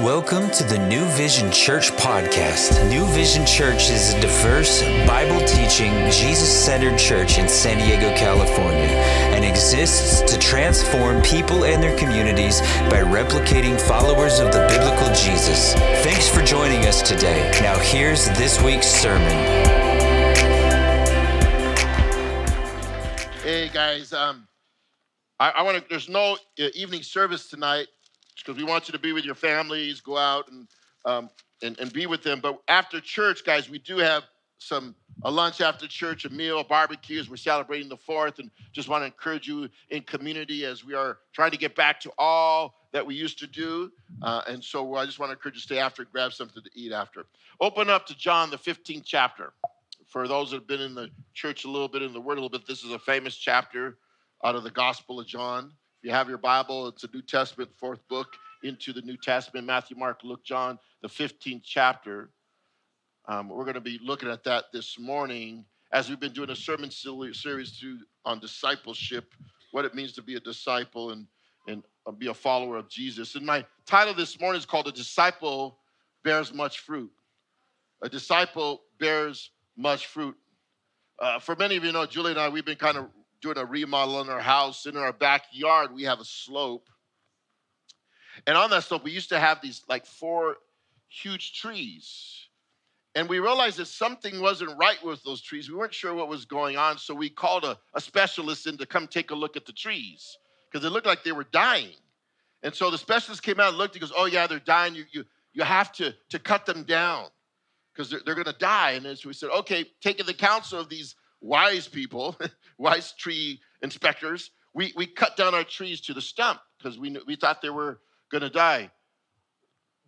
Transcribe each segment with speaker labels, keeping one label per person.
Speaker 1: Welcome to the New Vision Church podcast. New Vision Church is a diverse, Bible teaching, Jesus centered church in San Diego, California, and exists to transform people and their communities by replicating followers of the biblical Jesus. Thanks for joining us today. Now, here's this week's sermon.
Speaker 2: Hey guys, um, I, I want to. There's no uh, evening service tonight because we want you to be with your families, go out and, um, and and be with them. But after church, guys, we do have some a lunch after church, a meal, barbecues. we're celebrating the fourth, and just want to encourage you in community as we are trying to get back to all that we used to do. Uh, and so I just want to encourage you to stay after grab something to eat after. Open up to John the 15th chapter. For those that have been in the church a little bit, in the Word a little bit, this is a famous chapter out of the Gospel of John. If you have your Bible, it's a New Testament, fourth book into the New Testament Matthew, Mark, Luke, John, the 15th chapter. Um, we're going to be looking at that this morning as we've been doing a sermon series on discipleship, what it means to be a disciple and, and uh, be a follower of Jesus. And my title this morning is called A Disciple Bears Much Fruit. A disciple bears much fruit. Uh, for many of you know, Julie and I, we've been kind of doing a remodel in our house. In our backyard, we have a slope. And on that slope, we used to have these like four huge trees. And we realized that something wasn't right with those trees. We weren't sure what was going on. So we called a, a specialist in to come take a look at the trees because it looked like they were dying. And so the specialist came out and looked. He goes, Oh, yeah, they're dying. You, you, you have to, to cut them down because they're, they're going to die. And as we said, Okay, taking the counsel of these wise people, wise tree inspectors, we, we cut down our trees to the stump because we, we thought they were going to die.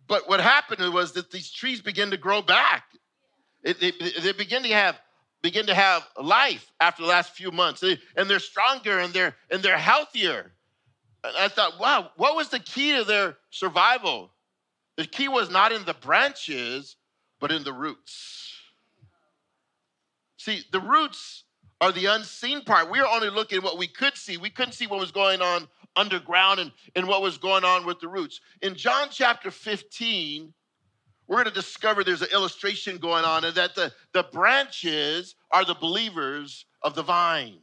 Speaker 2: But what happened was that these trees begin to grow back. It, they, they begin to have begin to have life after the last few months, and they're stronger and they're and they're healthier. And I thought, wow, what was the key to their survival? The key was not in the branches, but in the roots. See, the roots are the unseen part. We are only looking at what we could see. We couldn't see what was going on underground and, and what was going on with the roots. In John chapter 15, we're going to discover there's an illustration going on and that the, the branches are the believers of the vine.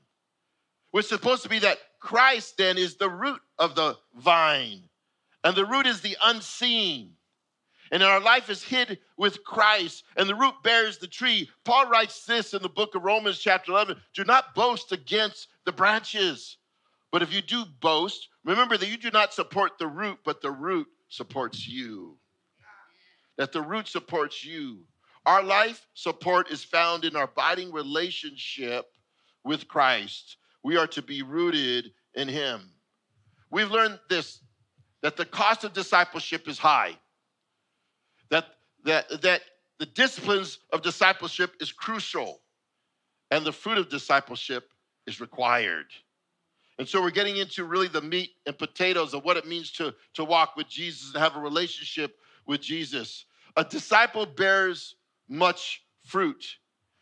Speaker 2: Is supposed to be that Christ then is the root of the vine. And the root is the unseen. And our life is hid with Christ, and the root bears the tree. Paul writes this in the book of Romans, chapter 11 Do not boast against the branches. But if you do boast, remember that you do not support the root, but the root supports you. That the root supports you. Our life support is found in our abiding relationship with Christ. We are to be rooted in Him. We've learned this that the cost of discipleship is high that, that, that the disciplines of discipleship is crucial and the fruit of discipleship is required. And so we're getting into really the meat and potatoes of what it means to, to walk with Jesus and have a relationship with Jesus. A disciple bears much fruit,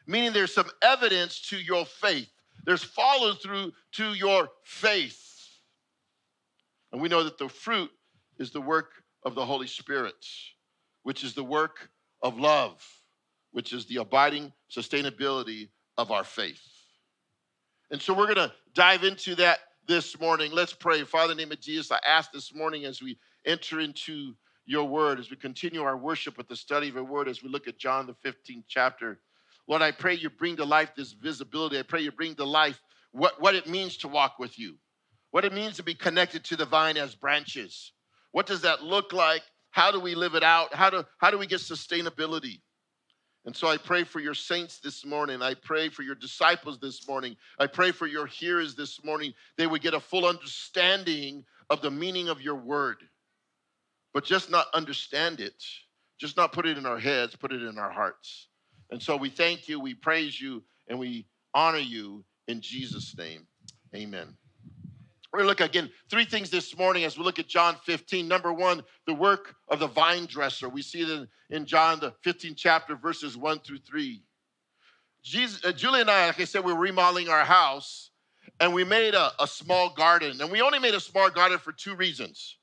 Speaker 2: meaning there's some evidence to your faith. There's follow through to your faith. And we know that the fruit is the work of the Holy Spirit which is the work of love, which is the abiding sustainability of our faith. And so we're going to dive into that this morning. Let's pray. Father, in the name of Jesus, I ask this morning as we enter into your word, as we continue our worship with the study of your word, as we look at John, the 15th chapter. Lord, I pray you bring to life this visibility. I pray you bring to life what, what it means to walk with you, what it means to be connected to the vine as branches. What does that look like? How do we live it out? How do, how do we get sustainability? And so I pray for your saints this morning. I pray for your disciples this morning. I pray for your hearers this morning. They would get a full understanding of the meaning of your word, but just not understand it, just not put it in our heads, put it in our hearts. And so we thank you, we praise you, and we honor you in Jesus' name. Amen. We're going to look again three things this morning as we look at John 15. Number one, the work of the vine dresser. We see it in, in John, the 15th chapter, verses one through three. Jesus, uh, Julie and I, like I said, we we're remodeling our house and we made a, a small garden. And we only made a small garden for two reasons,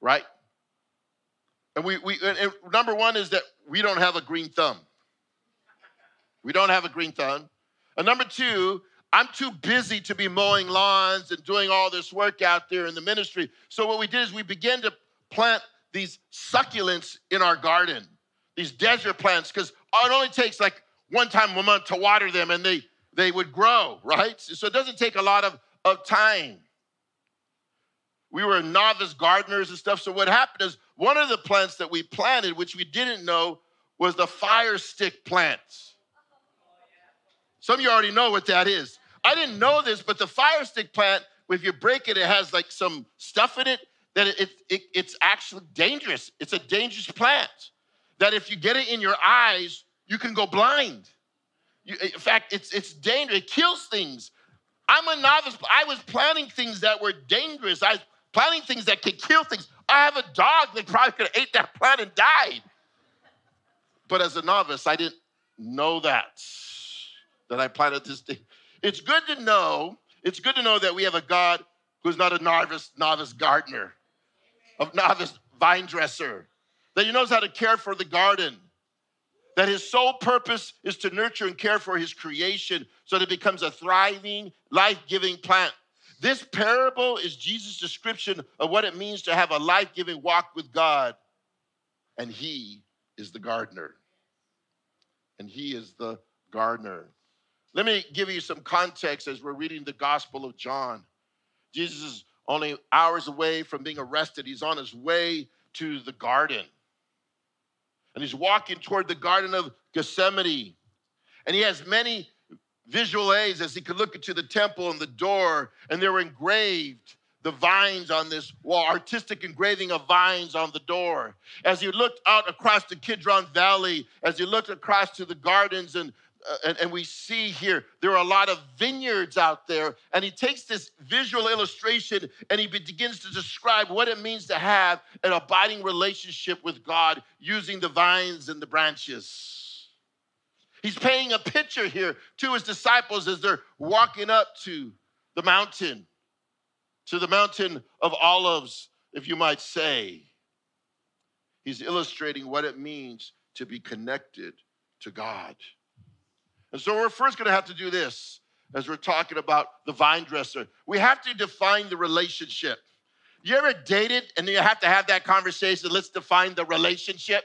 Speaker 2: right? And we, we and number one is that we don't have a green thumb. We don't have a green thumb. And number two, I'm too busy to be mowing lawns and doing all this work out there in the ministry. So what we did is we began to plant these succulents in our garden, these desert plants, because it only takes like one time a month to water them and they they would grow, right? So it doesn't take a lot of, of time. We were novice gardeners and stuff. So what happened is one of the plants that we planted, which we didn't know, was the fire stick plants. Some of you already know what that is. I didn't know this, but the fire stick plant, if you break it, it has like some stuff in it that it, it, it's actually dangerous. It's a dangerous plant that if you get it in your eyes, you can go blind. You, in fact, it's, it's dangerous. It kills things. I'm a novice. I was planting things that were dangerous. I was planting things that could kill things. I have a dog that probably could have ate that plant and died. But as a novice, I didn't know that, that I planted this thing. It's good to know, it's good to know that we have a God who's not a novice, novice gardener, a novice vine dresser, that he knows how to care for the garden, that his sole purpose is to nurture and care for his creation so that it becomes a thriving, life giving plant. This parable is Jesus' description of what it means to have a life giving walk with God. And he is the gardener. And he is the gardener. Let me give you some context as we're reading the Gospel of John. Jesus is only hours away from being arrested. He's on his way to the garden and he's walking toward the Garden of Gethsemane. And he has many visual aids as he could look into the temple and the door, and there were engraved the vines on this wall, artistic engraving of vines on the door. As he looked out across the Kidron Valley, as he looked across to the gardens and uh, and, and, we see here there are a lot of vineyards out there and he takes this visual illustration and he begins to describe what it means to have an abiding relationship with god using the vines and the branches. He's painting a picture here to his disciples as they're walking up to the mountain to the mountain of olives if you might say. He's illustrating what it means to be connected to god and so we're first going to have to do this as we're talking about the vine dresser. We have to define the relationship. You ever dated and you have to have that conversation? Let's define the relationship.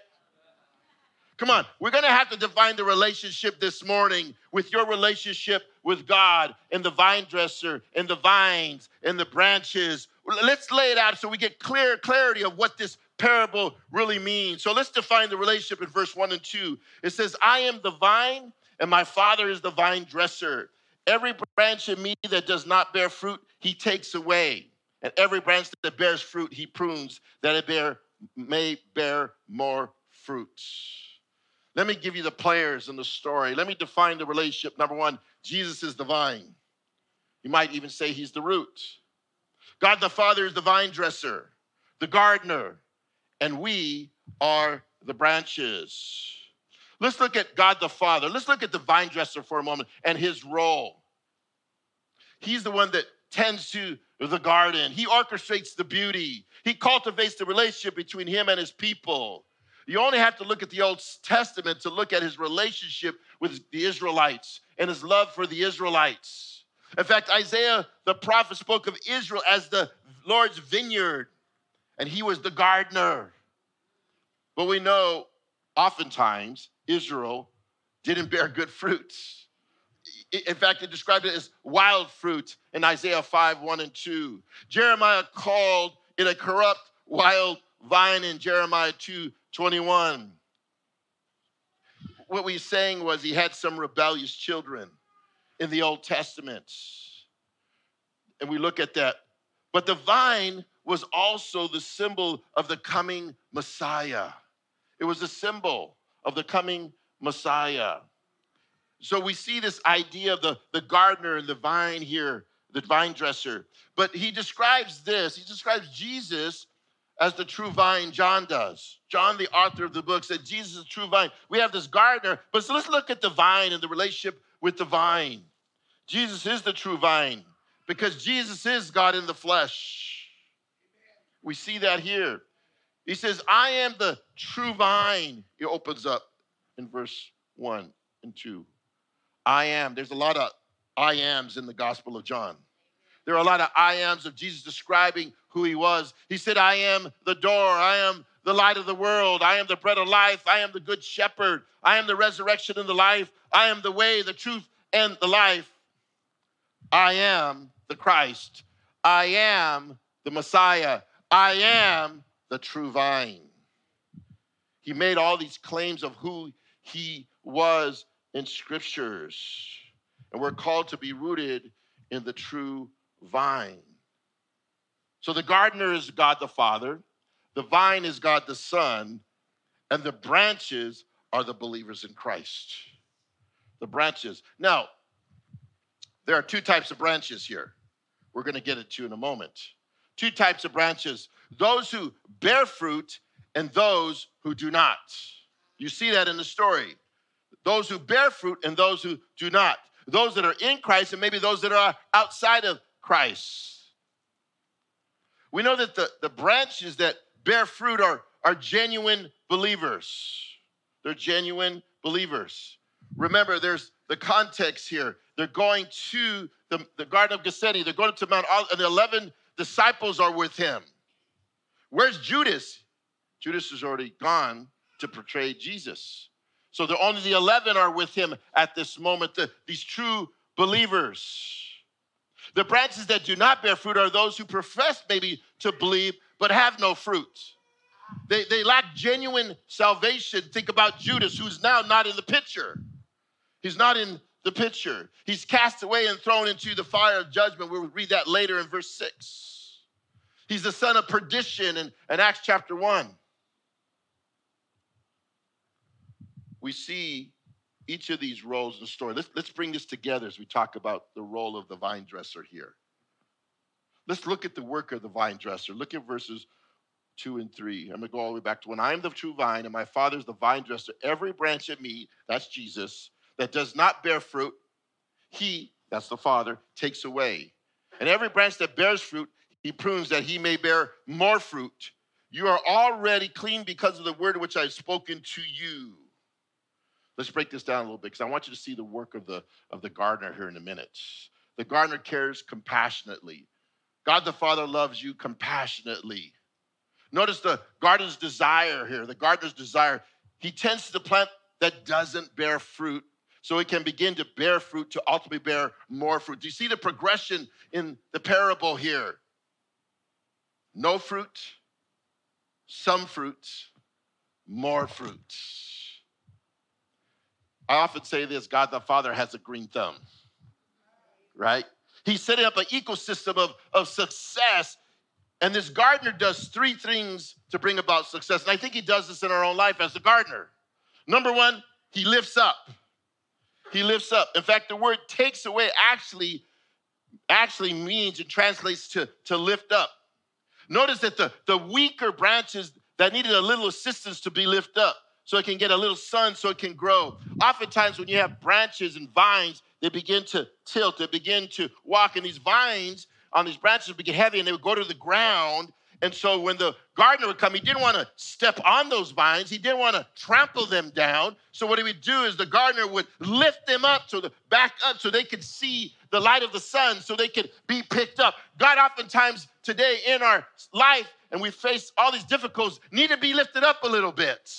Speaker 2: Come on, we're gonna have to define the relationship this morning with your relationship with God and the vine dresser and the vines and the branches. Let's lay it out so we get clear clarity of what this parable really means. So let's define the relationship in verse 1 and 2. It says, I am the vine and my Father is the vine dresser. Every branch in me that does not bear fruit, he takes away. And every branch that bears fruit, he prunes, that it bear, may bear more fruits. Let me give you the players in the story. Let me define the relationship. Number one, Jesus is the vine. You might even say he's the root. God the Father is the vine dresser, the gardener, and we are the branches. Let's look at God the Father. Let's look at the vine dresser for a moment and his role. He's the one that tends to the garden, he orchestrates the beauty, he cultivates the relationship between him and his people. You only have to look at the Old Testament to look at his relationship with the Israelites and his love for the Israelites. In fact, Isaiah the prophet spoke of Israel as the Lord's vineyard, and he was the gardener. But we know oftentimes Israel didn't bear good fruits. In fact, it described it as wild fruit in Isaiah 5 1 and 2. Jeremiah called it a corrupt wild vine in Jeremiah 2 21. What we saying was he had some rebellious children in the Old Testament. And we look at that. But the vine was also the symbol of the coming Messiah. It was a symbol of the coming Messiah. So we see this idea of the, the gardener and the vine here, the vine dresser. But he describes this, he describes Jesus as the true vine, John does. John, the author of the book, said Jesus is the true vine. We have this gardener, but so let's look at the vine and the relationship with the vine. Jesus is the true vine because Jesus is God in the flesh. We see that here. He says, I am the true vine. He opens up in verse 1 and 2. I am. There's a lot of I ams in the Gospel of John. There are a lot of I ams of Jesus describing who he was. He said, I am the door. I am the light of the world. I am the bread of life. I am the good shepherd. I am the resurrection and the life. I am the way, the truth, and the life. I am the Christ. I am the Messiah. I am the true vine. He made all these claims of who he was in scriptures. And we're called to be rooted in the true vine. So the gardener is God the Father, the vine is God the Son, and the branches are the believers in Christ. The branches. Now, there are two types of branches here. We're going to get into in a moment. Two types of branches those who bear fruit and those who do not. You see that in the story. Those who bear fruit and those who do not. Those that are in Christ and maybe those that are outside of Christ. We know that the, the branches that bear fruit are, are genuine believers. They're genuine believers. Remember, there's the context here. They're going to the, the Garden of Gethsemane. They're going to Mount Olive, and the 11 disciples are with him. Where's Judas? Judas is already gone to portray Jesus. So the, only the 11 are with him at this moment, the, these true believers. The branches that do not bear fruit are those who profess maybe to believe but have no fruit. They, they lack genuine salvation. Think about Judas, who's now not in the picture. He's not in the picture. He's cast away and thrown into the fire of judgment. We'll read that later in verse 6. He's the son of perdition in, in Acts chapter 1. We see each of these roles in the story. Let's, let's bring this together as we talk about the role of the vine dresser here. Let's look at the work of the vine dresser. Look at verses two and three. I'm going to go all the way back to when I am the true vine and my father is the vine dresser. Every branch of me, that's Jesus, that does not bear fruit, he, that's the father, takes away. And every branch that bears fruit, he prunes that he may bear more fruit. You are already clean because of the word which I've spoken to you. Let's break this down a little bit because I want you to see the work of the, of the gardener here in a minute. The gardener cares compassionately. God the Father loves you compassionately. Notice the gardener's desire here. The gardener's desire. He tends to the plant that doesn't bear fruit so it can begin to bear fruit to ultimately bear more fruit. Do you see the progression in the parable here? No fruit, some fruit, more fruit. I often say this God the Father has a green thumb, right? He's setting up an ecosystem of, of success. And this gardener does three things to bring about success. And I think he does this in our own life as a gardener. Number one, he lifts up. He lifts up. In fact, the word takes away actually actually means and translates to, to lift up. Notice that the, the weaker branches that needed a little assistance to be lifted up so it can get a little sun so it can grow. Oftentimes, when you have branches and vines, they begin to tilt, they begin to walk, and these vines on these branches would get heavy and they would go to the ground. And so when the gardener would come, he didn't want to step on those vines. He didn't want to trample them down. So what he would do is the gardener would lift them up so the back up so they could see the light of the sun, so they could be picked up. God oftentimes today in our life, and we face all these difficulties, need to be lifted up a little bit.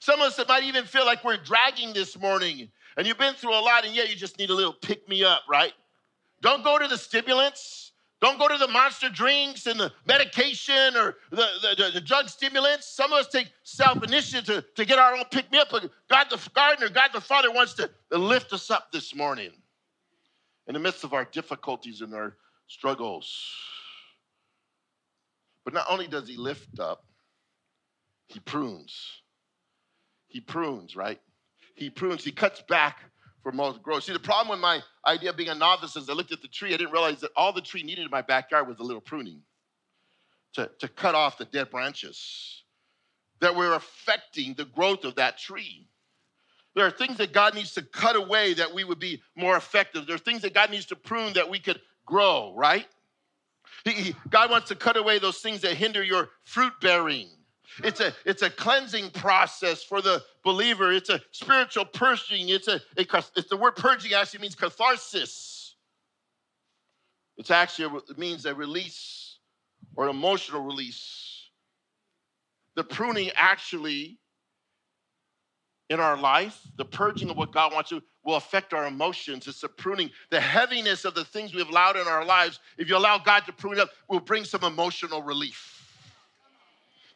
Speaker 2: Some of us might even feel like we're dragging this morning, and you've been through a lot, and yet you just need a little pick me up, right? Don't go to the stimulants. Don't go to the monster drinks and the medication or the, the, the drug stimulants. Some of us take self initiative to, to get our own pick me up. But God the gardener, God the Father wants to lift us up this morning in the midst of our difficulties and our struggles. But not only does he lift up, he prunes. He prunes, right? He prunes, he cuts back for most growth. See, the problem with my idea of being a novice is I looked at the tree, I didn't realize that all the tree needed in my backyard was a little pruning to, to cut off the dead branches that were affecting the growth of that tree. There are things that God needs to cut away that we would be more effective. There are things that God needs to prune that we could grow, right? God wants to cut away those things that hinder your fruit bearing. It's a, it's a cleansing process for the believer. It's a spiritual purging. It's a, a it's the word purging actually means catharsis. It's actually it means a release or an emotional release. The pruning actually in our life, the purging of what God wants to will affect our emotions. It's the pruning, the heaviness of the things we've allowed in our lives. If you allow God to prune it up, will bring some emotional relief.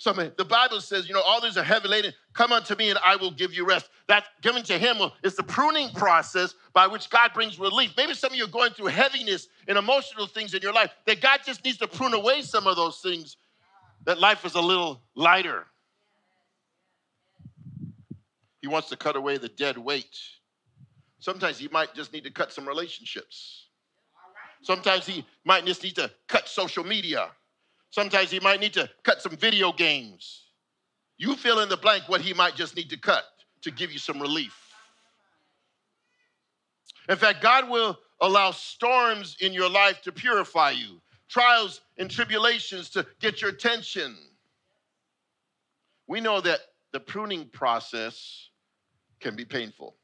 Speaker 2: So the Bible says, you know, all these are heavy laden. Come unto me, and I will give you rest. That given to Him is the pruning process by which God brings relief. Maybe some of you are going through heaviness and emotional things in your life that God just needs to prune away some of those things. That life is a little lighter. He wants to cut away the dead weight. Sometimes he might just need to cut some relationships. Sometimes he might just need to cut social media. Sometimes he might need to cut some video games. You fill in the blank what he might just need to cut to give you some relief. In fact, God will allow storms in your life to purify you, trials and tribulations to get your attention. We know that the pruning process can be painful.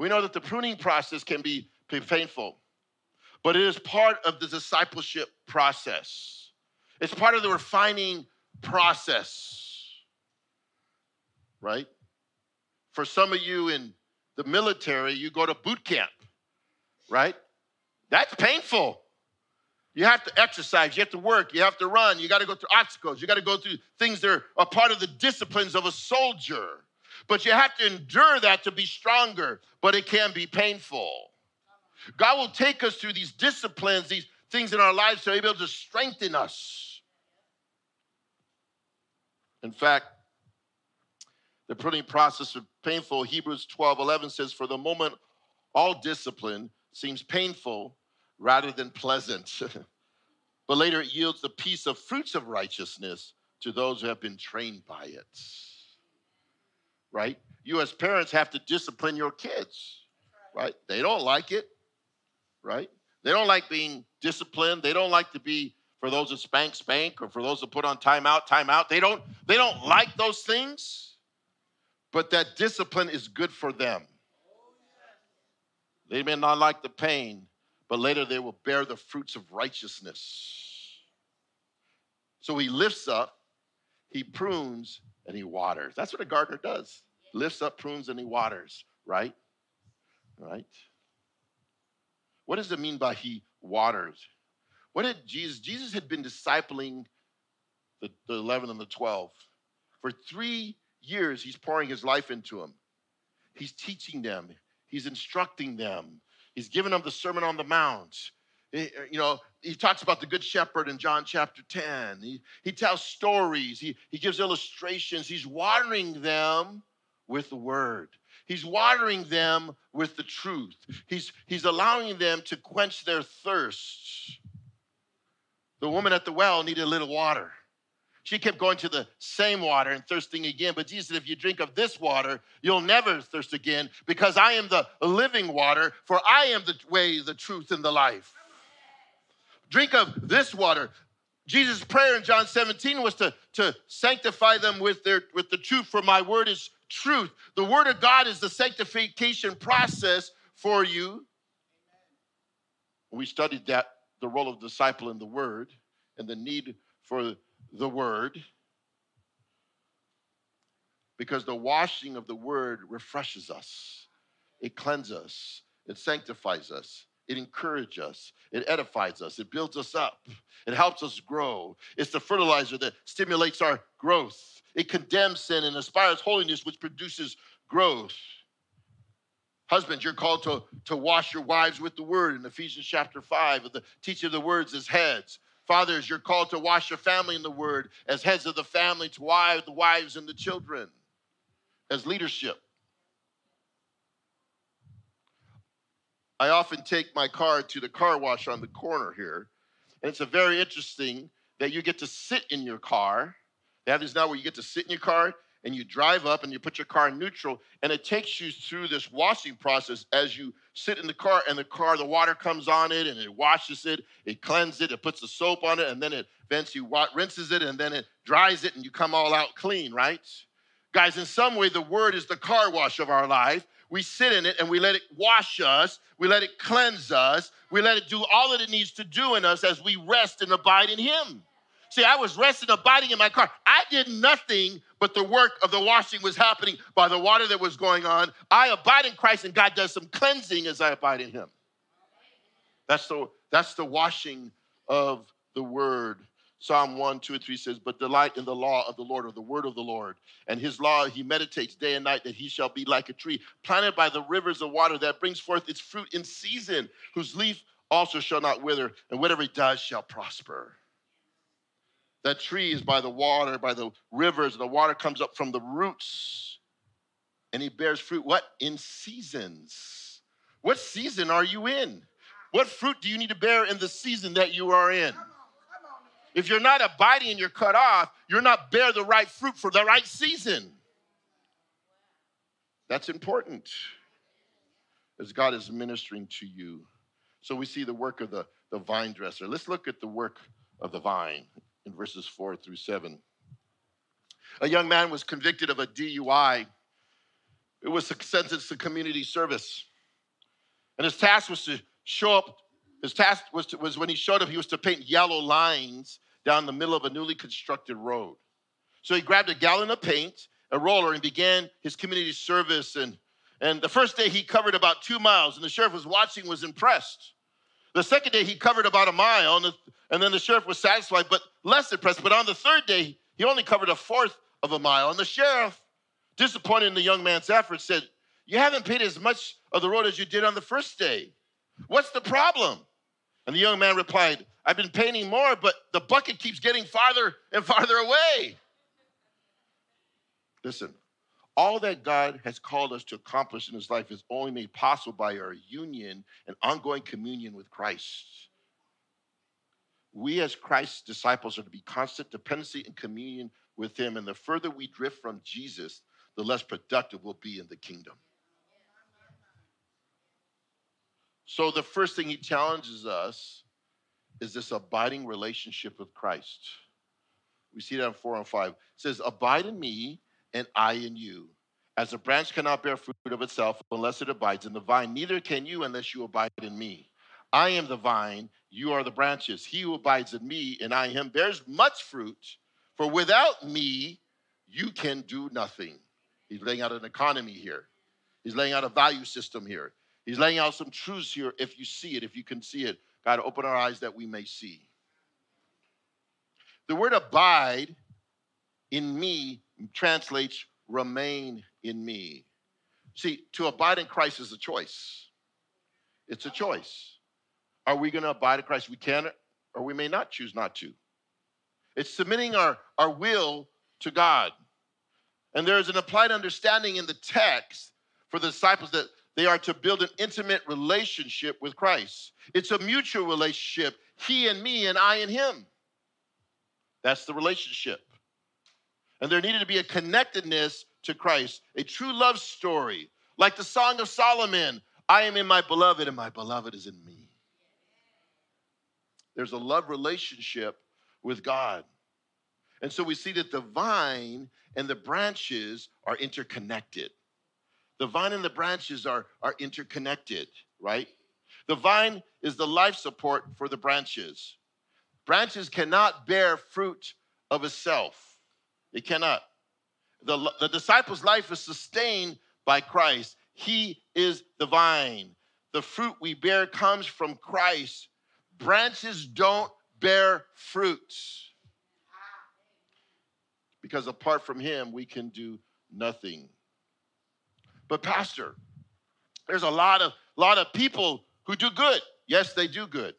Speaker 2: We know that the pruning process can be painful, but it is part of the discipleship process. It's part of the refining process, right? For some of you in the military, you go to boot camp, right? That's painful. You have to exercise, you have to work, you have to run, you got to go through obstacles, you got to go through things that are part of the disciplines of a soldier. But you have to endure that to be stronger, but it can be painful. God will take us through these disciplines, these things in our lives to be able to strengthen us. In fact, the pruning process is painful. Hebrews 12 11 says, For the moment, all discipline seems painful rather than pleasant. but later it yields the peace of fruits of righteousness to those who have been trained by it right? You as parents have to discipline your kids, right? They don't like it, right? They don't like being disciplined. They don't like to be for those that spank spank or for those that put on timeout timeout. They don't they don't like those things. But that discipline is good for them. They may not like the pain, but later they will bear the fruits of righteousness. So he lifts up, he prunes, and he waters. That's what a gardener does. Lifts up, prunes, and he waters, right? Right? What does it mean by he waters? What did Jesus? Jesus had been discipling the, the 11 and the 12. For three years, he's pouring his life into them. He's teaching them, he's instructing them, he's giving them the Sermon on the Mount. Eh, eh, you know, he talks about the good shepherd in John chapter 10. He, he tells stories, he, he gives illustrations. He's watering them with the word. He's watering them with the truth. He's, he's allowing them to quench their thirst. The woman at the well needed a little water. She kept going to the same water and thirsting again. But Jesus said, If you drink of this water, you'll never thirst again because I am the living water, for I am the way, the truth, and the life. Drink of this water. Jesus' prayer in John 17 was to, to sanctify them with, their, with the truth, for my word is truth. The word of God is the sanctification process for you. We studied that, the role of disciple in the word and the need for the word. Because the washing of the word refreshes us, it cleanses us, it sanctifies us, it encourages us, it edifies us, it builds us up, it helps us grow. It's the fertilizer that stimulates our growth. It condemns sin and inspires holiness, which produces growth. Husbands, you're called to, to wash your wives with the word in Ephesians chapter 5, of the teaching of the words as heads. Fathers, you're called to wash your family in the word as heads of the family, to wives, the wives and the children, as leadership. I often take my car to the car wash on the corner here. And it's a very interesting that you get to sit in your car. They have now where you get to sit in your car and you drive up and you put your car in neutral and it takes you through this washing process as you sit in the car and the car the water comes on it and it washes it it cleanses it it puts the soap on it and then it eventually rinses it and then it dries it and you come all out clean right guys in some way the word is the car wash of our life we sit in it and we let it wash us we let it cleanse us we let it do all that it needs to do in us as we rest and abide in him See, I was resting, abiding in my car. I did nothing, but the work of the washing was happening by the water that was going on. I abide in Christ, and God does some cleansing as I abide in Him. That's the, that's the washing of the word. Psalm 1, 2, and 3 says, But delight in the law of the Lord, or the word of the Lord. And his law he meditates day and night, that he shall be like a tree planted by the rivers of water that brings forth its fruit in season, whose leaf also shall not wither, and whatever he does shall prosper. That tree is by the water, by the rivers, the water comes up from the roots. And he bears fruit, what? In seasons. What season are you in? What fruit do you need to bear in the season that you are in? If you're not abiding and you're cut off, you're not bear the right fruit for the right season. That's important as God is ministering to you. So we see the work of the, the vine dresser. Let's look at the work of the vine in verses 4 through 7. A young man was convicted of a DUI. It was sentenced to community service. And his task was to show up. His task was, to, was when he showed up, he was to paint yellow lines down the middle of a newly constructed road. So he grabbed a gallon of paint, a roller, and began his community service. And, and the first day he covered about two miles, and the sheriff was watching, was impressed. The second day he covered about a mile, and, the, and then the sheriff was satisfied, but less impressed. But on the third day, he only covered a fourth of a mile. And the sheriff, disappointed in the young man's efforts, said, You haven't paid as much of the road as you did on the first day. What's the problem? And the young man replied, I've been painting more, but the bucket keeps getting farther and farther away. Listen, all that God has called us to accomplish in His life is only made possible by our union and ongoing communion with Christ. We, as Christ's disciples, are to be constant dependency and communion with Him. And the further we drift from Jesus, the less productive we'll be in the kingdom. So, the first thing He challenges us is this abiding relationship with Christ. We see that in 4 and 5. It says, Abide in me and I in you. As a branch cannot bear fruit of itself unless it abides in the vine, neither can you unless you abide in me. I am the vine, you are the branches. He who abides in me and I in him bears much fruit, for without me, you can do nothing. He's laying out an economy here, he's laying out a value system here. He's laying out some truths here if you see it, if you can see it. God, open our eyes that we may see. The word abide in me translates remain in me. See, to abide in Christ is a choice. It's a choice. Are we going to abide in Christ? We can, or we may not choose not to. It's submitting our, our will to God. And there is an applied understanding in the text for the disciples that they are to build an intimate relationship with Christ. It's a mutual relationship, He and me, and I and Him. That's the relationship. And there needed to be a connectedness to Christ, a true love story, like the Song of Solomon I am in my beloved, and my beloved is in me. There's a love relationship with God. And so we see that the vine and the branches are interconnected. The vine and the branches are, are interconnected, right? The vine is the life support for the branches. Branches cannot bear fruit of itself, it cannot. The, the disciples' life is sustained by Christ. He is the vine. The fruit we bear comes from Christ. Branches don't bear fruits because apart from Him, we can do nothing. But, Pastor, there's a lot of, lot of people who do good. Yes, they do good.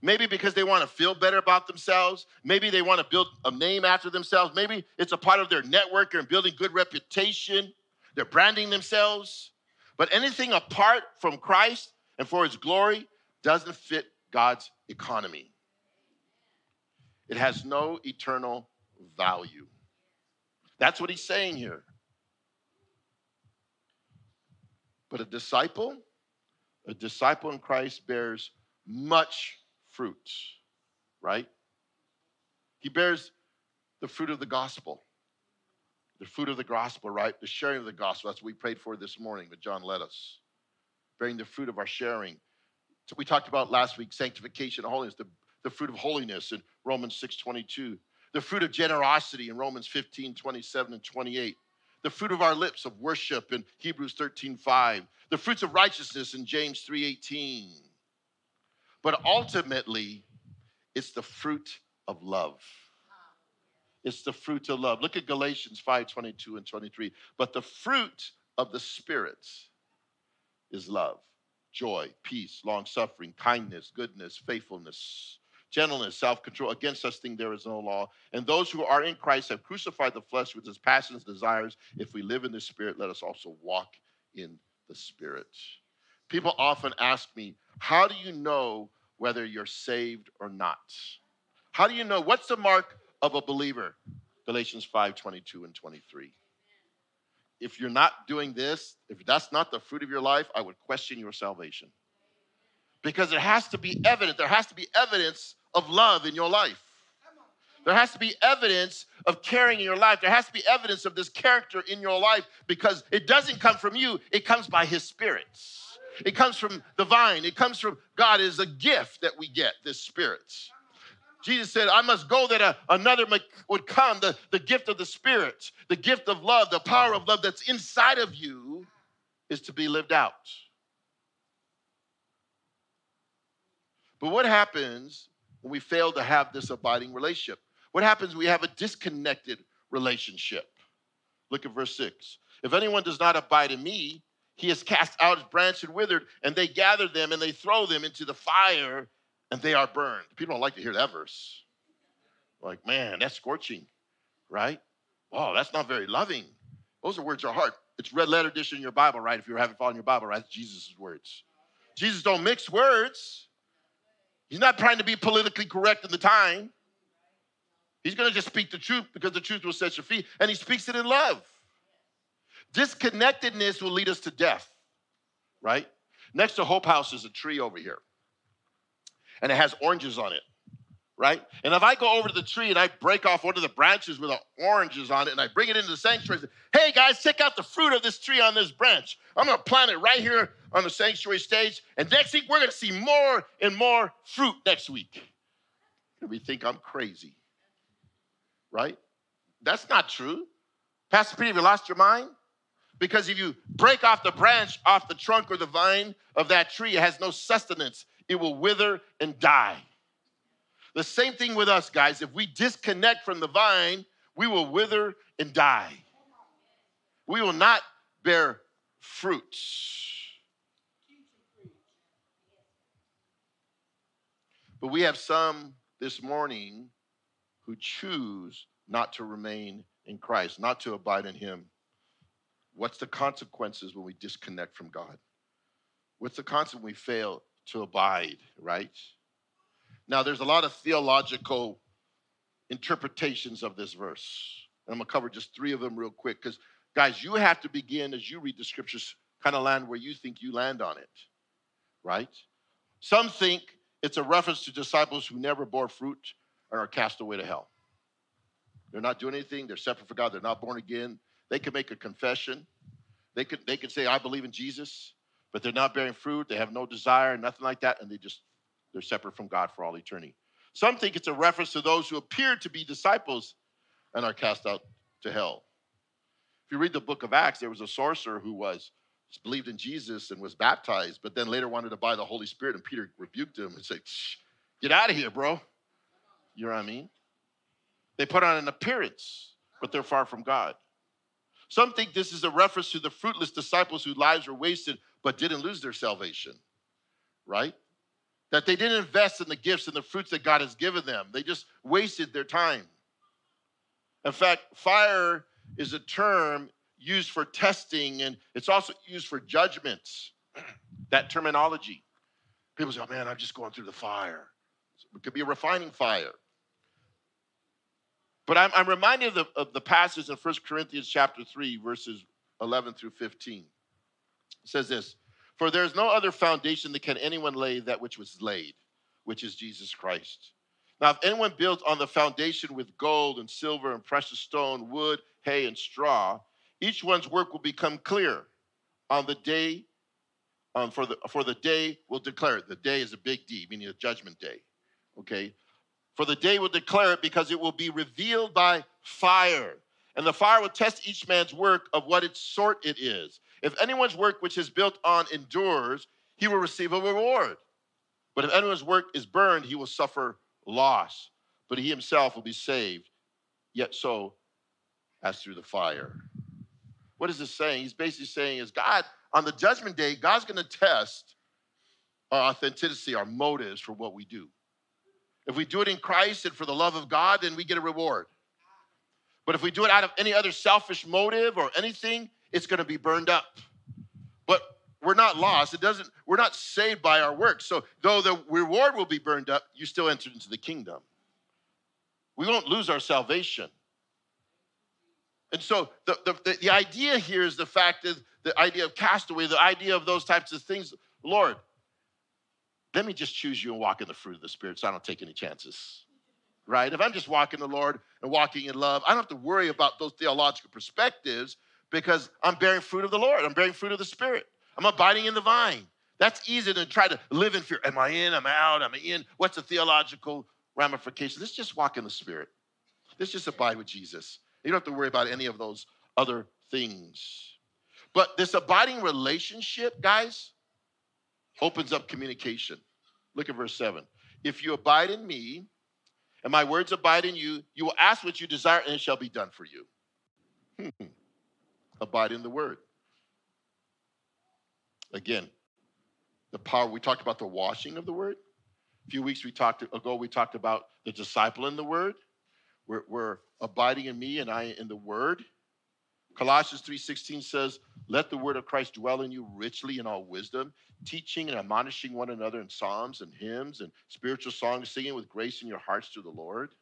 Speaker 2: Maybe because they want to feel better about themselves. Maybe they want to build a name after themselves. Maybe it's a part of their network and building good reputation. They're branding themselves. But anything apart from Christ and for his glory doesn't fit God's economy. It has no eternal value. That's what he's saying here. But a disciple, a disciple in Christ bears much fruit, right? He bears the fruit of the gospel. The fruit of the gospel, right? The sharing of the gospel. That's what we prayed for this morning that John led us. Bearing the fruit of our sharing. So we talked about last week sanctification holiness, the, the fruit of holiness in Romans 6 22, the fruit of generosity in Romans 15 27 and 28 the fruit of our lips of worship in Hebrews 13 5, the fruits of righteousness in James 3 18. But ultimately, it's the fruit of love. It's the fruit of love. Look at Galatians 5 22 and 23. But the fruit of the Spirit is love, joy, peace, long suffering, kindness, goodness, faithfulness, gentleness, self control. Against such thing there is no law. And those who are in Christ have crucified the flesh with its passions, desires. If we live in the Spirit, let us also walk in the Spirit. People often ask me, How do you know whether you're saved or not? How do you know? What's the mark of a believer? Galatians 5 22 and 23. If you're not doing this, if that's not the fruit of your life, I would question your salvation. Because it has to be evident. There has to be evidence of love in your life. There has to be evidence of caring in your life. There has to be evidence of this character in your life because it doesn't come from you, it comes by His Spirit. It comes from the vine, it comes from God is a gift that we get, this Spirit. Jesus said, I must go that a, another would come, the, the gift of the Spirit, the gift of love, the power of love that's inside of you is to be lived out. But what happens when we fail to have this abiding relationship? What happens we have a disconnected relationship? Look at verse 6. If anyone does not abide in me, he has cast out his branch and withered, and they gather them and they throw them into the fire, and they are burned. People don't like to hear that verse. Like, man, that's scorching, right? Oh, that's not very loving. Those are words of heart. It's red letter edition in your Bible, right? If you haven't found your Bible, right? It's Jesus' words. Jesus don't mix words. He's not trying to be politically correct in the time. He's going to just speak the truth because the truth will set you free, and he speaks it in love. Disconnectedness will lead us to death, right? Next to Hope House is a tree over here, and it has oranges on it, right? And if I go over to the tree and I break off one of the branches with the oranges on it and I bring it into the sanctuary, say, hey guys, check out the fruit of this tree on this branch. I'm going to plant it right here on the sanctuary stage. And next week, we're going to see more and more fruit next week. And we think I'm crazy, right? That's not true. Pastor Peter, have you lost your mind? Because if you break off the branch off the trunk or the vine of that tree, it has no sustenance. It will wither and die. The same thing with us, guys. If we disconnect from the vine, we will wither and die. We will not bear fruits. But we have some this morning who choose not to remain in Christ, not to abide in Him. What's the consequences when we disconnect from God? What's the consequence when we fail to abide, right? Now, there's a lot of theological interpretations of this verse. And I'm going to cover just three of them real quick because, guys, you have to begin as you read the scriptures, kind of land where you think you land on it, right? Some think it's a reference to disciples who never bore fruit and are cast away to hell. They're not doing anything, they're separate from God, they're not born again. They can make a confession. They could they could say, I believe in Jesus, but they're not bearing fruit, they have no desire, nothing like that, and they just they're separate from God for all eternity. Some think it's a reference to those who appear to be disciples and are cast out to hell. If you read the book of Acts, there was a sorcerer who was believed in Jesus and was baptized, but then later wanted to buy the Holy Spirit, and Peter rebuked him and said, Get out of here, bro. You know what I mean? They put on an appearance, but they're far from God. Some think this is a reference to the fruitless disciples whose lives were wasted but didn't lose their salvation, right? That they didn't invest in the gifts and the fruits that God has given them. They just wasted their time. In fact, fire is a term used for testing and it's also used for judgments. that terminology. People say, oh man, I'm just going through the fire. It could be a refining fire. But I'm, I'm reminded of the, of the passage in 1 Corinthians chapter 3, verses 11 through 15. It says this For there is no other foundation that can anyone lay that which was laid, which is Jesus Christ. Now, if anyone builds on the foundation with gold and silver and precious stone, wood, hay, and straw, each one's work will become clear on the day, um, for, the, for the day will declare it. The day is a big D, meaning a judgment day. Okay? For the day will declare it because it will be revealed by fire. And the fire will test each man's work of what its sort it is. If anyone's work which is built on endures, he will receive a reward. But if anyone's work is burned, he will suffer loss. But he himself will be saved, yet so as through the fire. What is this saying? He's basically saying is God, on the judgment day, God's going to test our authenticity, our motives for what we do. If we do it in Christ and for the love of God, then we get a reward. But if we do it out of any other selfish motive or anything, it's going to be burned up. But we're not lost. It doesn't, we're not saved by our works. So though the reward will be burned up, you still enter into the kingdom. We won't lose our salvation. And so the, the, the idea here is the fact that the idea of castaway, the idea of those types of things. Lord, let me just choose you and walk in the fruit of the Spirit so I don't take any chances. Right? If I'm just walking the Lord and walking in love, I don't have to worry about those theological perspectives because I'm bearing fruit of the Lord. I'm bearing fruit of the Spirit. I'm abiding in the vine. That's easier than try to live in fear. Am I in? Am I out? Am I in? What's the theological ramification? Let's just walk in the Spirit. Let's just abide with Jesus. You don't have to worry about any of those other things. But this abiding relationship, guys, opens up communication. Look at verse 7. If you abide in me and my words abide in you, you will ask what you desire and it shall be done for you. Hmm. abide in the word. Again, the power, we talked about the washing of the word. A few weeks we talked ago, we talked about the disciple in the word. We're, we're abiding in me and I in the word. Colossians 3:16 says, "Let the word of Christ dwell in you richly in all wisdom, teaching and admonishing one another in psalms and hymns and spiritual songs, singing with grace in your hearts to the Lord."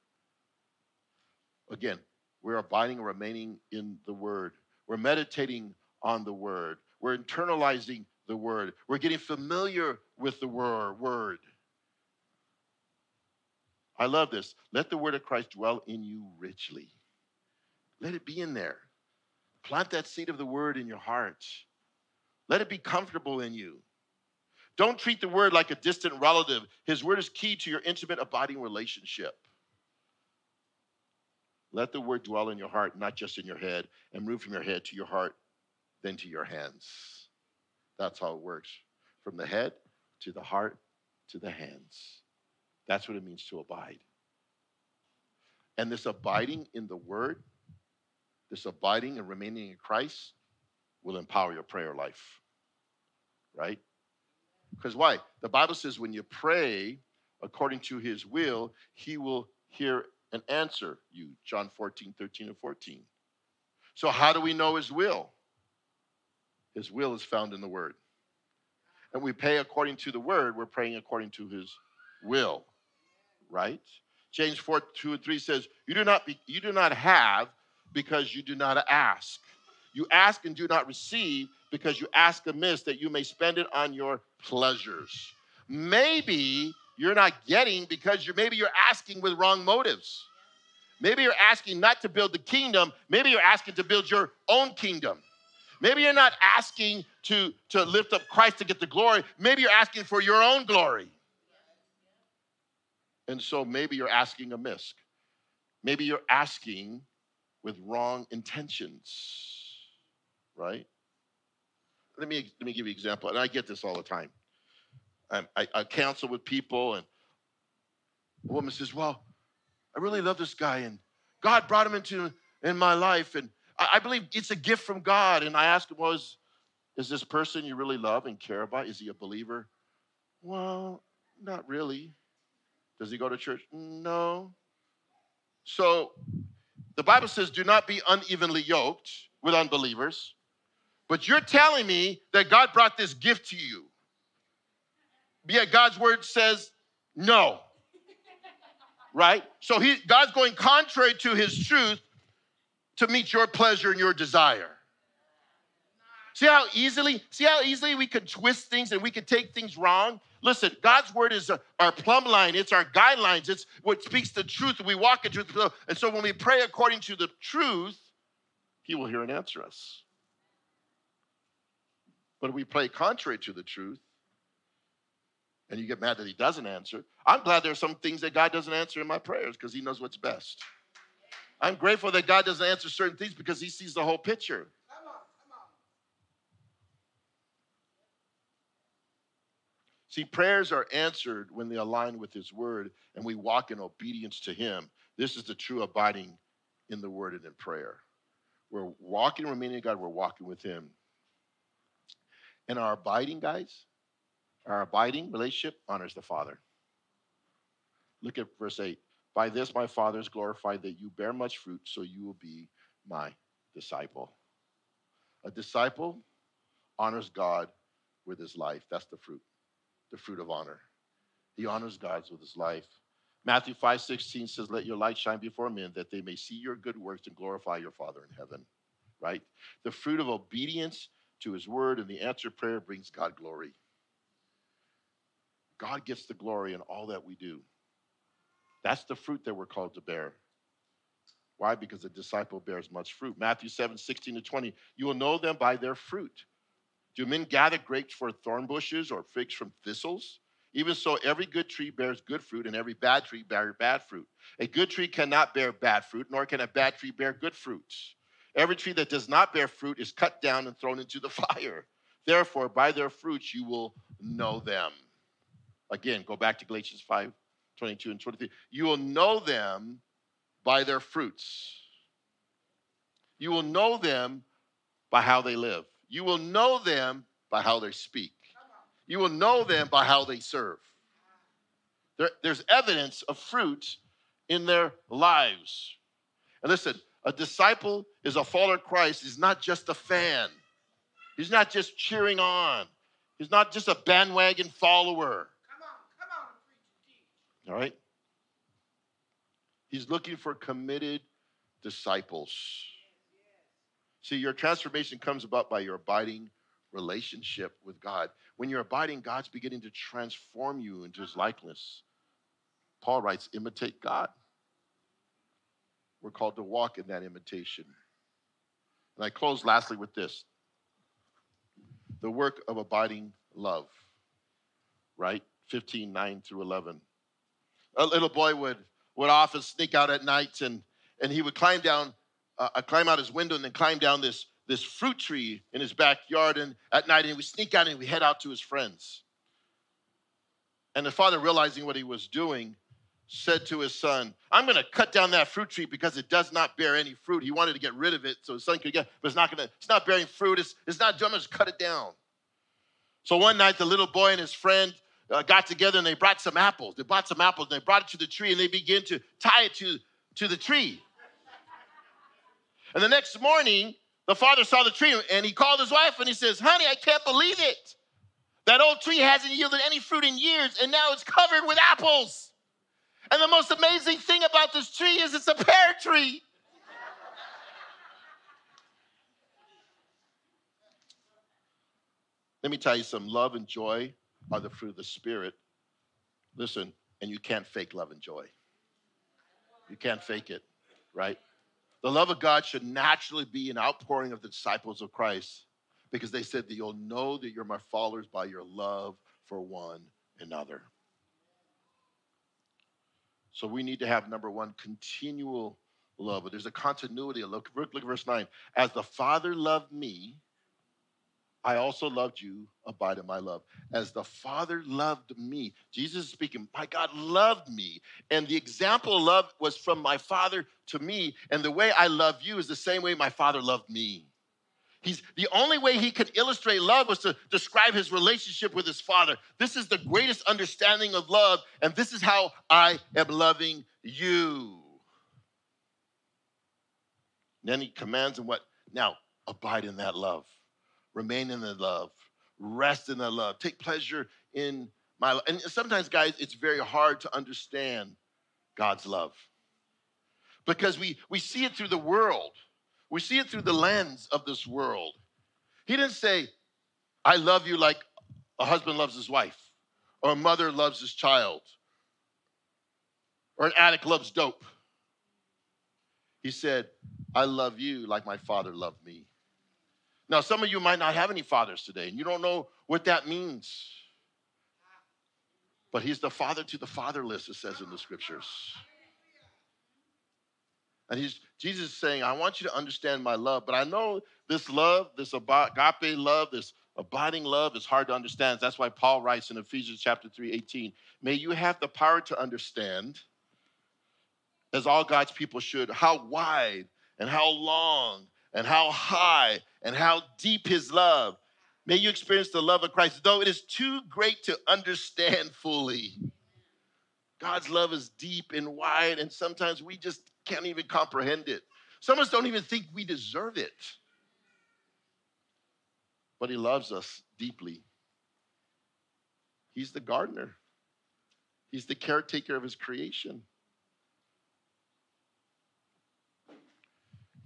Speaker 2: Again, we're abiding and remaining in the word. We're meditating on the word. We're internalizing the word. We're getting familiar with the word. I love this. Let the word of Christ dwell in you richly. Let it be in there. Plant that seed of the word in your heart. Let it be comfortable in you. Don't treat the word like a distant relative. His word is key to your intimate, abiding relationship. Let the word dwell in your heart, not just in your head, and move from your head to your heart, then to your hands. That's how it works from the head to the heart to the hands. That's what it means to abide. And this abiding in the word this abiding and remaining in Christ will empower your prayer life. Right? Because why? The Bible says when you pray according to his will, he will hear and answer you. John 14, 13, and 14. So, how do we know his will? His will is found in the word. And we pay according to the word, we're praying according to his will. Right? James 4, 2 and 3 says, You do not be, you do not have because you do not ask. You ask and do not receive because you ask amiss that you may spend it on your pleasures. Maybe you're not getting because you're maybe you're asking with wrong motives. Maybe you're asking not to build the kingdom, maybe you're asking to build your own kingdom. Maybe you're not asking to, to lift up Christ to get the glory. Maybe you're asking for your own glory. And so maybe you're asking amiss. Maybe you're asking with wrong intentions, right? Let me, let me give you an example, and I get this all the time. I, I, I counsel with people, and a woman says, Well, I really love this guy, and God brought him into in my life, and I, I believe it's a gift from God. And I ask him, well, is this person you really love and care about? Is he a believer? Well, not really. Does he go to church? No. So the Bible says, do not be unevenly yoked with unbelievers. But you're telling me that God brought this gift to you. Yet God's word says no. Right? So he God's going contrary to his truth to meet your pleasure and your desire. See how easily, see how easily we could twist things and we could take things wrong? Listen, God's word is uh, our plumb line, it's our guidelines, it's what speaks the truth, we walk in truth. And so when we pray according to the truth, He will hear and answer us. But if we pray contrary to the truth, and you get mad that He doesn't answer, I'm glad there are some things that God doesn't answer in my prayers because He knows what's best. I'm grateful that God doesn't answer certain things because He sees the whole picture. See, prayers are answered when they align with His word and we walk in obedience to Him. This is the true abiding in the word and in prayer. We're walking, remaining in God, we're walking with Him. And our abiding, guys, our abiding relationship honors the Father. Look at verse 8. By this my Father is glorified that you bear much fruit, so you will be my disciple. A disciple honors God with his life. That's the fruit the fruit of honor. He honors God with his life. Matthew 5 16 says, Let your light shine before men that they may see your good works and glorify your Father in heaven. Right? The fruit of obedience to his word and the answer prayer brings God glory. God gets the glory in all that we do. That's the fruit that we're called to bear. Why? Because the disciple bears much fruit. Matthew 7 16 to 20. You will know them by their fruit. Do men gather grapes for thorn bushes or figs from thistles? Even so, every good tree bears good fruit, and every bad tree bears bad fruit. A good tree cannot bear bad fruit, nor can a bad tree bear good fruits. Every tree that does not bear fruit is cut down and thrown into the fire. Therefore, by their fruits you will know them. Again, go back to Galatians 5 22 and 23. You will know them by their fruits. You will know them by how they live. You will know them by how they speak. You will know them by how they serve. There, there's evidence of fruit in their lives. And listen, a disciple is a follower of Christ. He's not just a fan. He's not just cheering on. He's not just a bandwagon follower. All right? He's looking for committed disciples. See, your transformation comes about by your abiding relationship with God. When you're abiding, God's beginning to transform you into his likeness. Paul writes, imitate God. We're called to walk in that imitation. And I close lastly with this the work of abiding love, right? 15, 9 through 11. A little boy would, would often sneak out at night and, and he would climb down uh, I climb out his window and then climb down this, this fruit tree in his backyard. And at night, and we sneak out and we head out to his friends. And the father, realizing what he was doing, said to his son, I'm going to cut down that fruit tree because it does not bear any fruit. He wanted to get rid of it so his son could get, but it's not going to, it's not bearing fruit. It's, it's not, to just cut it down. So one night, the little boy and his friend uh, got together and they brought some apples. They bought some apples and they brought it to the tree and they began to tie it to, to the tree. And the next morning, the father saw the tree and he called his wife and he says, Honey, I can't believe it. That old tree hasn't yielded any fruit in years and now it's covered with apples. And the most amazing thing about this tree is it's a pear tree. Let me tell you some love and joy are the fruit of the Spirit. Listen, and you can't fake love and joy. You can't fake it, right? The love of God should naturally be an outpouring of the disciples of Christ because they said that you'll know that you're my followers by your love for one another. So we need to have number one, continual love. But there's a continuity. Look, look at verse 9. As the Father loved me, I also loved you, abide in my love. As the Father loved me, Jesus is speaking, my God loved me. And the example of love was from my Father to me. And the way I love you is the same way my Father loved me. He's the only way he could illustrate love was to describe his relationship with his father. This is the greatest understanding of love, and this is how I am loving you. And then he commands him what? Now, abide in that love remain in the love, rest in the love, take pleasure in my love. And sometimes, guys, it's very hard to understand God's love. Because we, we see it through the world, we see it through the lens of this world. He didn't say, I love you like a husband loves his wife, or a mother loves his child, or an addict loves dope. He said, I love you like my father loved me. Now, some of you might not have any fathers today, and you don't know what that means. But he's the father to the fatherless, it says in the scriptures. And he's Jesus is saying, I want you to understand my love, but I know this love, this agape love, this abiding love is hard to understand. That's why Paul writes in Ephesians chapter 3, 18, may you have the power to understand, as all God's people should, how wide and how long and how high and how deep his love. May you experience the love of Christ, though it is too great to understand fully. God's love is deep and wide, and sometimes we just can't even comprehend it. Some of us don't even think we deserve it. But He loves us deeply. He's the gardener, He's the caretaker of His creation.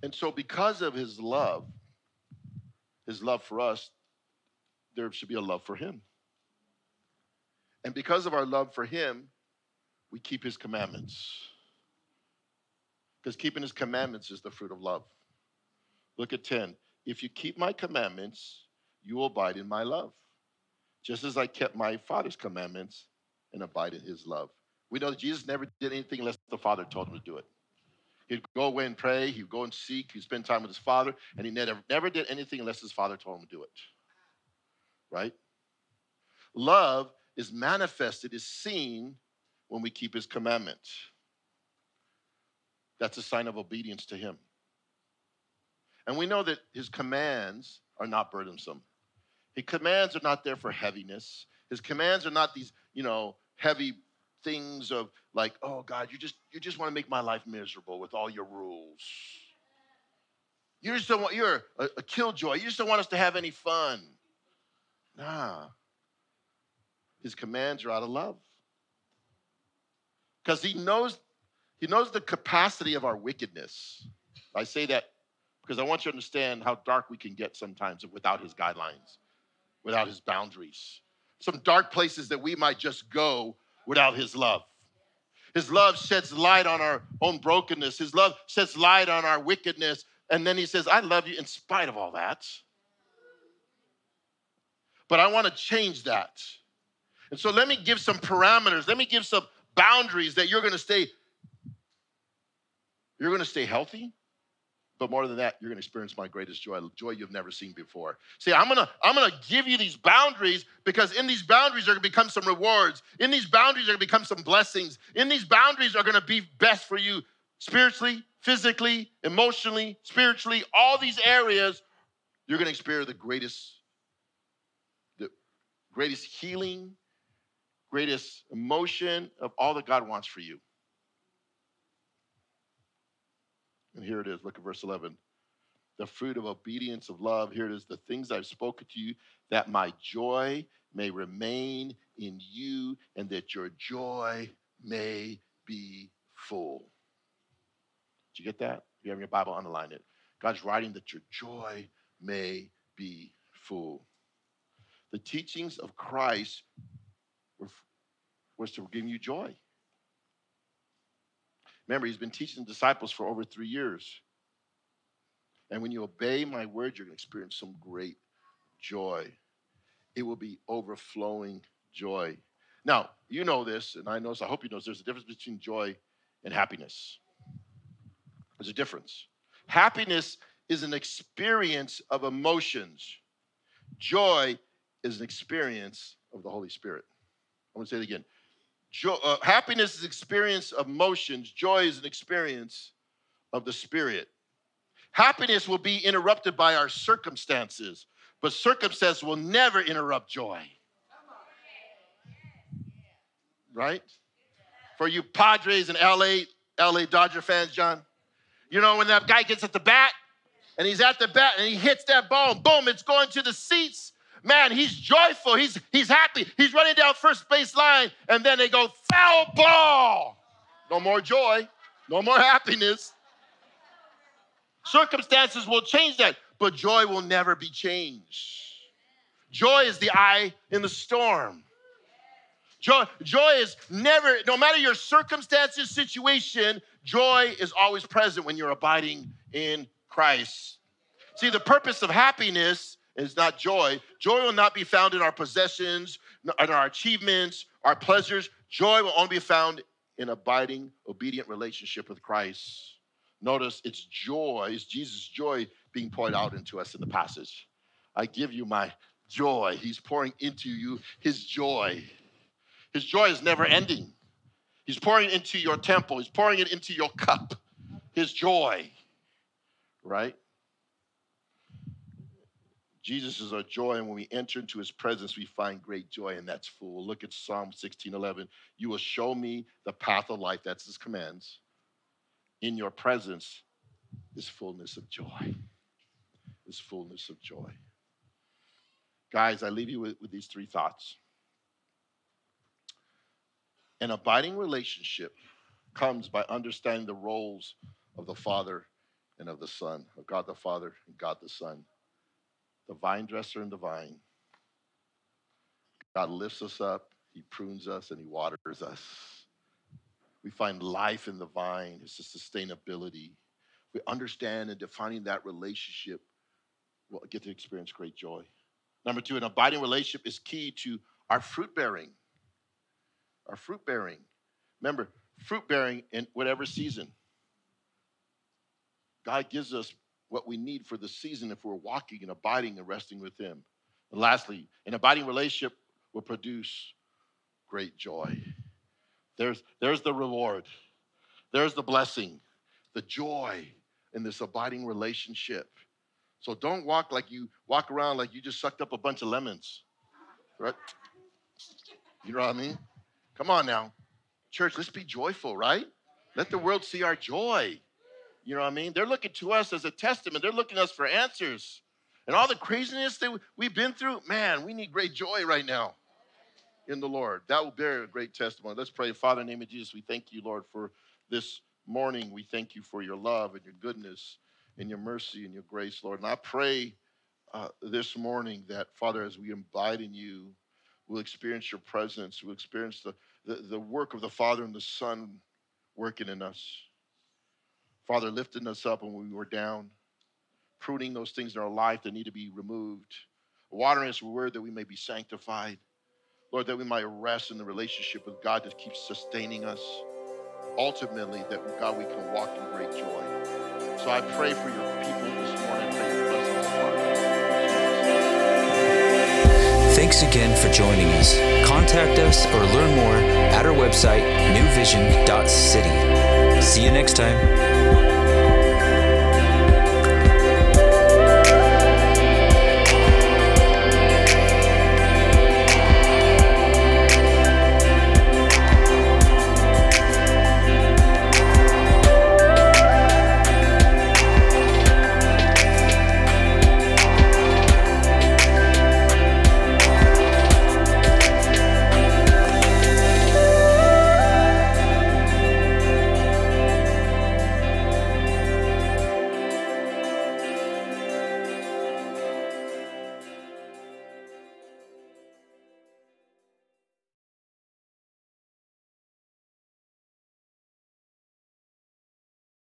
Speaker 2: And so, because of His love, His love for us, there should be a love for Him. And because of our love for Him, we keep His commandments. Because keeping his commandments is the fruit of love. Look at 10. If you keep my commandments, you will abide in my love, just as I kept my Father's commandments and abide in his love. We know that Jesus never did anything unless the Father told him to do it. He'd go away and pray, he'd go and seek, he'd spend time with his Father, and he never, never did anything unless his Father told him to do it. Right? Love is manifested, is seen when we keep his commandments. That's a sign of obedience to Him. And we know that His commands are not burdensome. His commands are not there for heaviness. His commands are not these, you know, heavy things of like, oh God, you just you just want to make my life miserable with all your rules. You just don't want you're a, a killjoy. You just don't want us to have any fun. Nah. His commands are out of love. Because he knows he knows the capacity of our wickedness. I say that because I want you to understand how dark we can get sometimes without his guidelines, without his boundaries. Some dark places that we might just go without his love. His love sheds light on our own brokenness. His love sheds light on our wickedness. And then he says, I love you in spite of all that. But I want to change that. And so let me give some parameters. Let me give some boundaries that you're going to stay you're going to stay healthy, but more than that, you're going to experience my greatest joy, joy you've never seen before. See, I'm going to I'm going to give you these boundaries because in these boundaries are going to become some rewards. In these boundaries are going to become some blessings. In these boundaries are going to be best for you spiritually, physically, emotionally, spiritually, all these areas you're going to experience the greatest the greatest healing, greatest emotion of all that God wants for you. And here it is. Look at verse 11. The fruit of obedience of love. Here it is. The things I've spoken to you, that my joy may remain in you, and that your joy may be full. Did you get that? If you have your Bible, underline it. God's writing that your joy may be full. The teachings of Christ were, was to give you joy. Remember, he's been teaching disciples for over three years. And when you obey my word, you're going to experience some great joy. It will be overflowing joy. Now, you know this, and I know this, I hope you know this, there's a difference between joy and happiness. There's a difference. Happiness is an experience of emotions, joy is an experience of the Holy Spirit. I'm going to say it again. Uh, happiness is experience of emotions. Joy is an experience of the spirit. Happiness will be interrupted by our circumstances, but circumstance will never interrupt joy. Right? For you Padres and LA, LA Dodger fans, John, you know when that guy gets at the bat and he's at the bat and he hits that ball, boom, it's going to the seats man, he's joyful, he's, he's happy, he's running down first base line, and then they go, foul ball. No more joy. No more happiness. Circumstances will change that, but joy will never be changed. Joy is the eye in the storm. Joy, joy is never, no matter your circumstances, situation, joy is always present when you're abiding in Christ. See, the purpose of happiness is not joy. Joy will not be found in our possessions, in our achievements, our pleasures. Joy will only be found in abiding, obedient relationship with Christ. Notice it's joy, it's Jesus' joy being poured out into us in the passage. I give you my joy. He's pouring into you his joy. His joy is never ending. He's pouring into your temple, He's pouring it into your cup. His joy, right? Jesus is our joy, and when we enter into his presence, we find great joy, and that's full. Look at Psalm 16 11. You will show me the path of life. That's his commands. In your presence is fullness of joy. Is fullness of joy. Guys, I leave you with, with these three thoughts. An abiding relationship comes by understanding the roles of the Father and of the Son, of God the Father and God the Son, the vine dresser and the vine. God lifts us up, He prunes us, and He waters us. We find life in the vine, it's the sustainability. We understand and defining that relationship, we'll get to experience great joy. Number two, an abiding relationship is key to our fruit bearing our fruit bearing. Remember, fruit bearing in whatever season. God gives us what we need for the season if we're walking and abiding and resting with Him. And lastly, an abiding relationship will produce great joy. There's, there's the reward, there's the blessing, the joy in this abiding relationship. So don't walk like you walk around like you just sucked up a bunch of lemons, right? You know what I mean? Come on now. Church, let's be joyful, right? Let the world see our joy. You know what I mean? They're looking to us as a testament. They're looking to us for answers. And all the craziness that we've been through, man, we need great joy right now in the Lord. That will bear a great testimony. Let's pray. Father, in the name of Jesus, we thank you, Lord, for this morning. We thank you for your love and your goodness and your mercy and your grace, Lord. And I pray uh, this morning that, Father, as we abide in you, We'll experience your presence. We'll experience the, the, the work of the Father and the Son working in us. Father, lifting us up when we were down, pruning those things in our life that need to be removed, watering us with word that we may be sanctified. Lord, that we might rest in the relationship with God that keeps sustaining us. Ultimately, that God, we can walk in great joy. So I pray for your people this morning. Pray your blessings
Speaker 1: Thanks again for joining us. Contact us or learn more at our website, newvision.city. See you next time.